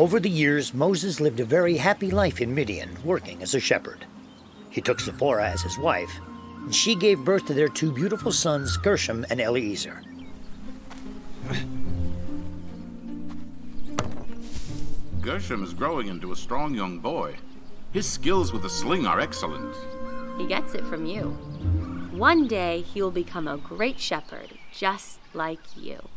Over the years, Moses lived a very happy life in Midian, working as a shepherd. He took Zipporah as his wife, and she gave birth to their two beautiful sons, Gershom and Eliezer. Gershom is growing into a strong young boy. His skills with the sling are excellent. He gets it from you. One day he will become a great shepherd, just like you.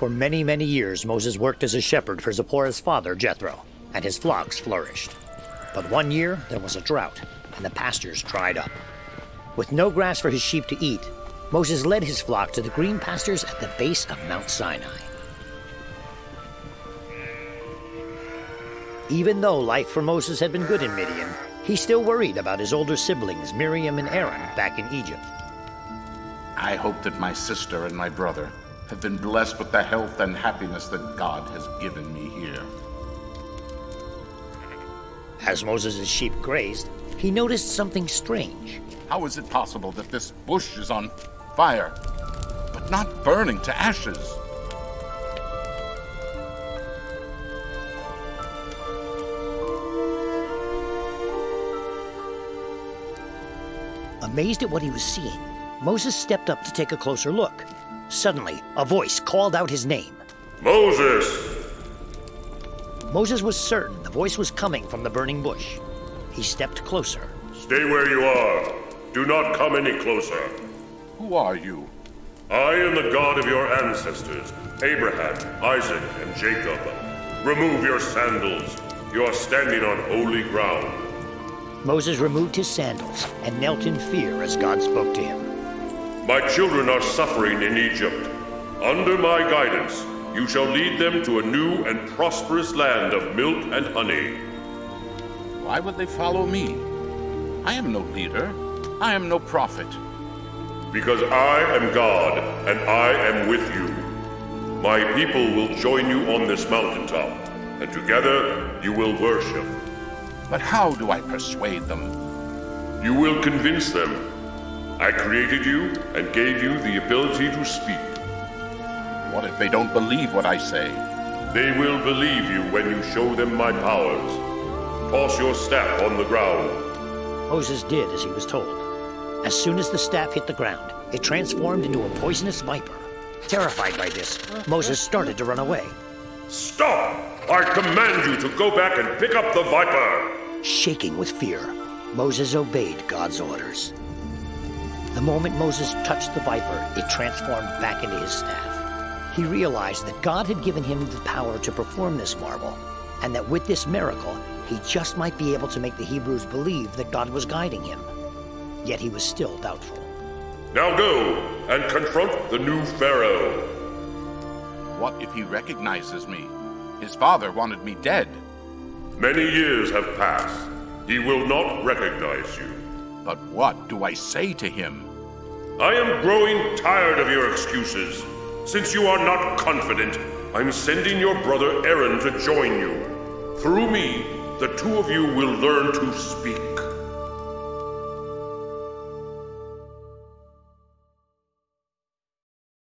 For many, many years, Moses worked as a shepherd for Zipporah's father, Jethro, and his flocks flourished. But one year, there was a drought, and the pastures dried up. With no grass for his sheep to eat, Moses led his flock to the green pastures at the base of Mount Sinai. Even though life for Moses had been good in Midian, he still worried about his older siblings, Miriam and Aaron, back in Egypt. I hope that my sister and my brother have been blessed with the health and happiness that God has given me here. As Moses' sheep grazed, he noticed something strange. How is it possible that this bush is on fire, but not burning to ashes? Amazed at what he was seeing, Moses stepped up to take a closer look. Suddenly, a voice called out his name. Moses! Moses was certain the voice was coming from the burning bush. He stepped closer. Stay where you are. Do not come any closer. Who are you? I am the God of your ancestors, Abraham, Isaac, and Jacob. Remove your sandals. You are standing on holy ground. Moses removed his sandals and knelt in fear as God spoke to him. My children are suffering in Egypt. Under my guidance, you shall lead them to a new and prosperous land of milk and honey. Why would they follow me? I am no leader. I am no prophet. Because I am God, and I am with you. My people will join you on this mountaintop, and together you will worship. But how do I persuade them? You will convince them. I created you and gave you the ability to speak. What if they don't believe what I say? They will believe you when you show them my powers. Toss your staff on the ground. Moses did as he was told. As soon as the staff hit the ground, it transformed into a poisonous viper. Terrified by this, Moses started to run away. Stop! I command you to go back and pick up the viper! Shaking with fear, Moses obeyed God's orders. The moment Moses touched the viper, it transformed back into his staff. He realized that God had given him the power to perform this marvel, and that with this miracle, he just might be able to make the Hebrews believe that God was guiding him. Yet he was still doubtful. Now go and confront the new Pharaoh. What if he recognizes me? His father wanted me dead. Many years have passed. He will not recognize you. But what do I say to him? I am growing tired of your excuses. Since you are not confident, I'm sending your brother Aaron to join you. Through me, the two of you will learn to speak.